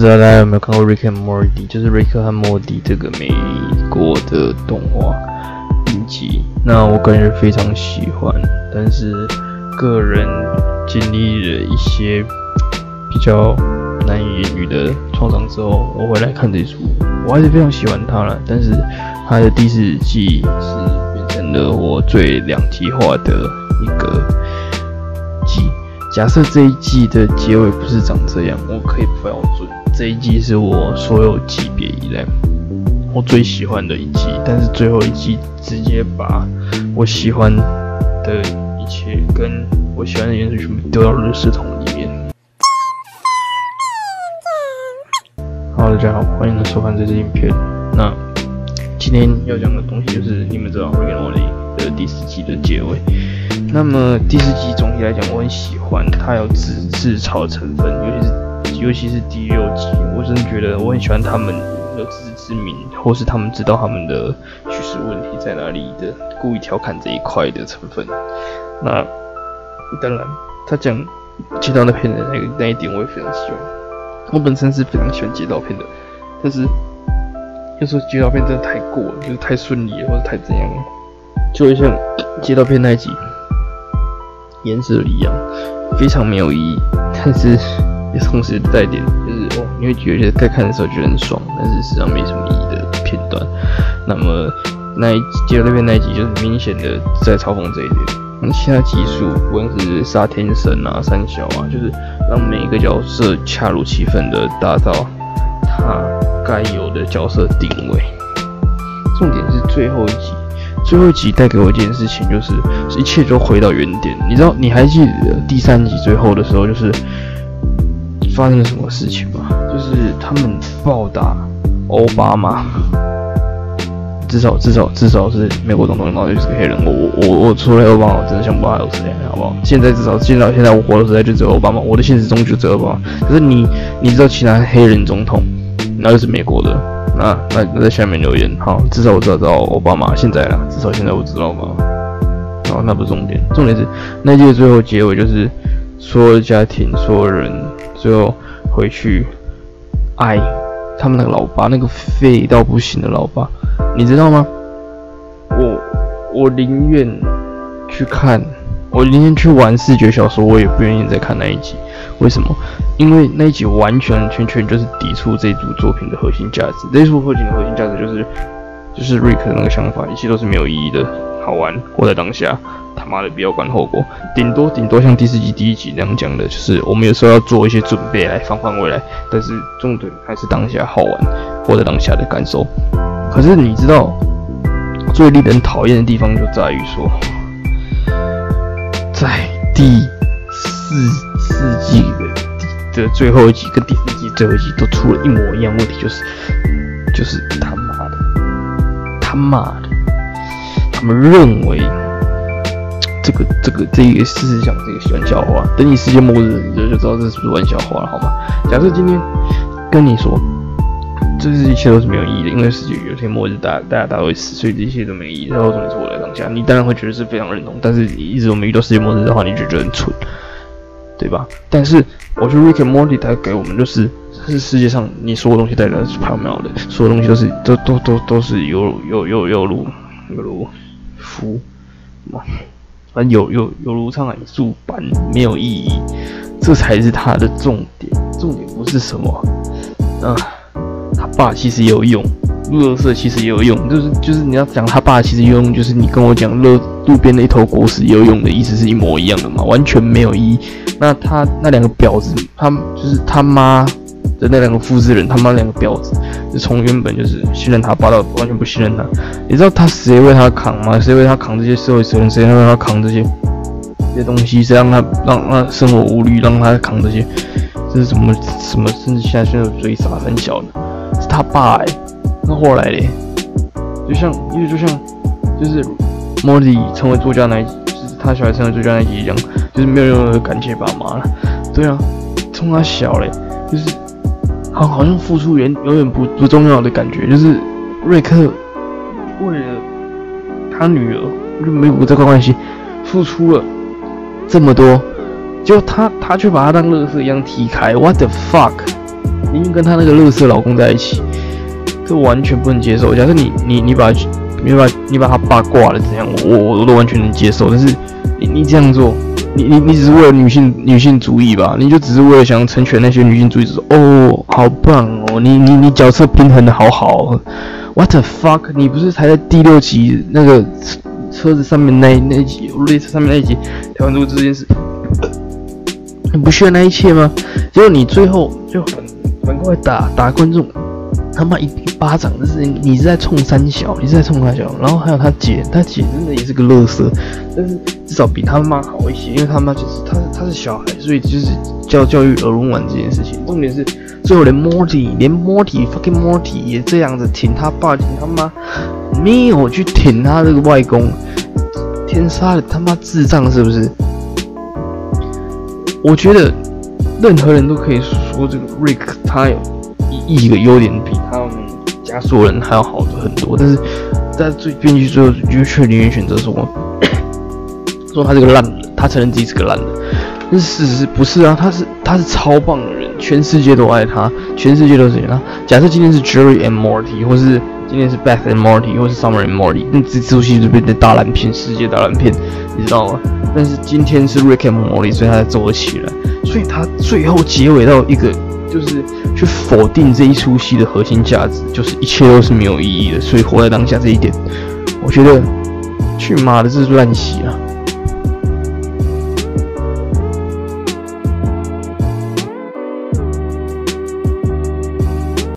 不知道大家有没有看过《Rick and Morty》，就是瑞克和莫蒂这个美国的动画影集。那我个人非常喜欢，但是个人经历了一些比较难以言喻的创伤之后，我回来看这一出，我还是非常喜欢它了。但是它的第四季是变成了我最两极化的一个季。假设这一季的结尾不是长这样，我可以不要这一季是我所有级别以来我最喜欢的一季。但是最后一季直接把我喜欢的一切跟我喜欢的元素全部丢到了垃圾桶里面。好，大家好，欢迎来收看这支影片。那今天要讲的东西就是你们知道《Rick and Morty》的第四季的结尾。那么第四季总体来讲，我很喜欢它有自自嘲成分，尤其是尤其是第六集，我真的觉得我很喜欢他们有自知之明，或是他们知道他们的叙事问题在哪里的，故意调侃这一块的成分。那当然，他讲街道那片的那个那一点，我也非常喜欢。我本身是非常喜欢街道片的，但是有时候街道片真的太过了，就是太顺利了，或者太怎样了，就像街道片那一集。颜色一样，非常没有意义，但是也同时带点，就是哦，你会觉得在看的时候觉得很爽，但是实际上没什么意义的片段。那么那一接那边那一集就是明显的在嘲讽这一点。那其他集数，不管是杀天神啊、三小啊，就是让每一个角色恰如其分的达到他该有的角色定位。重点是最后一集。最后一集带给我一件事情，就是一切都回到原点。你知道，你还记得第三集最后的时候，就是发生了什么事情吗？就是他们暴打奥巴马，至少至少至少是美国总统，然后就是个黑人。我我我我除了奥巴马，我真的想不到还有谁，好不好？现在至少现在现在我活的时代就只有奥巴马，我的现实中就只有奥巴马。可是你你知道其他黑人总统，那就是美国的。那那那在下面留言，好，至少我知道知道奥巴马现在了，至少现在我知道嘛。好，那不是重点，重点是那届最后结尾就是所有家庭，所有人最后回去爱他们那个老爸，那个废到不行的老爸，你知道吗？我我宁愿去看。我宁愿去玩视觉小说，我也不愿意再看那一集。为什么？因为那一集完全全全就是抵触这组作品的核心价值。这组作品的核心价值就是，就是瑞克的那个想法，一切都是没有意义的，好玩，活在当下，他妈的不要管后果。顶多顶多像第四集第一集那样讲的，就是我们有时候要做一些准备来防范未来，但是重点还是当下好玩，活在当下的感受。可是你知道，最令人讨厌的地方就在于说。在第四四季的的最后一集跟第四季最后一集都出了一模一样问题，就是就是他妈的他妈的，他们认为这个这个这个事实上这个玩笑话，等你世界末日你就就知道这是不是玩笑话了，好吗？假设今天跟你说。这是一切都是没有意义的，因为世界有天末日，大大家大会死，所以这一切都没意义。然后重点是我来当下，你当然会觉得是非常认同，但是你一直都没遇到世界末日的话，你就觉得很蠢，对吧？但是我觉得 Rick and Morty 它给我们就是，是世界上你所有东西代表的是缥缈的，所有东西都是都都都都是有有有有如有如什么，反正有有有如沧海粟般没有意义，这才是他的重点。重点不是什么，啊。他爸其实也有用，乐色其实也有用，就是就是你要讲他爸其实有用，就是你跟我讲乐路边的一头狗屎也有用的意思是一模一样的嘛，完全没有意义。那他那两个婊子，他就是他妈的那两个复制人，他妈两个婊子，从原本就是信任他爸到完全不信任他。你知道他谁为他扛吗？谁为他扛这些社会责任？谁让他扛这些这些东西？谁让他让他生活无虑？让他扛这些？这是什么什么？甚至现在现在追杀很小的。是他爸哎，那后来嘞，就像因为就像就是莫莉成为作家那，就是他小孩成为作家那一集一样，就是没有任何感谢爸妈了。对啊，从他小嘞，就是好好像付出远永远不不重要的感觉，就是瑞克为了他女儿就没有这个关系，付出了这么多，就他他却把他当乐色一样踢开，What the fuck？宁愿跟他那个乐色老公在一起，这完全不能接受。假设你你你把你把你把他爸挂了怎样，我我我都完全能接受。但是你你这样做，你你你只是为了女性女性主义吧？你就只是为了想成全那些女性主义者？哦，好棒哦，你你你角色平衡的好好。What the fuck？你不是才在第六集那个车子上面那那一集列车上面那一集台湾做这件事？你不需要那一切吗？结果你最后就很很快打打观众，他妈一巴掌的事情，你是在冲三小，你是在冲三小，然后还有他姐，他姐真的也是个乐色，但是至少比他妈好一些，因为他妈就是他他是小孩，所以就是教教育儿童玩这件事情。重点是最后连 Morty 连 Morty fucking Morty 也这样子挺他爸挺他妈，没有去挺他这个外公，天杀的他妈智障是不是？我觉得任何人都可以说这个 Rick 他有一亿个优点比他们加速人还要好的很多，但是在最编剧最后就却宁愿选择说 说他是个烂人，他承认自己是个烂人，但事实是不是啊？他是他是超棒的人，全世界都爱他，全世界都是他。假设今天是 Jerry and Morty，或是今天是 Beth and Morty，或是 Summer and Morty，那这这部戏就变成大烂片，世界大烂片，你知道吗？但是今天是 Rick and Morty，所以他才做得起来。所以他最后结尾到一个，就是去否定这一出戏的核心价值，就是一切都是没有意义的。所以活在当下这一点，我觉得去妈的这是烂戏啊！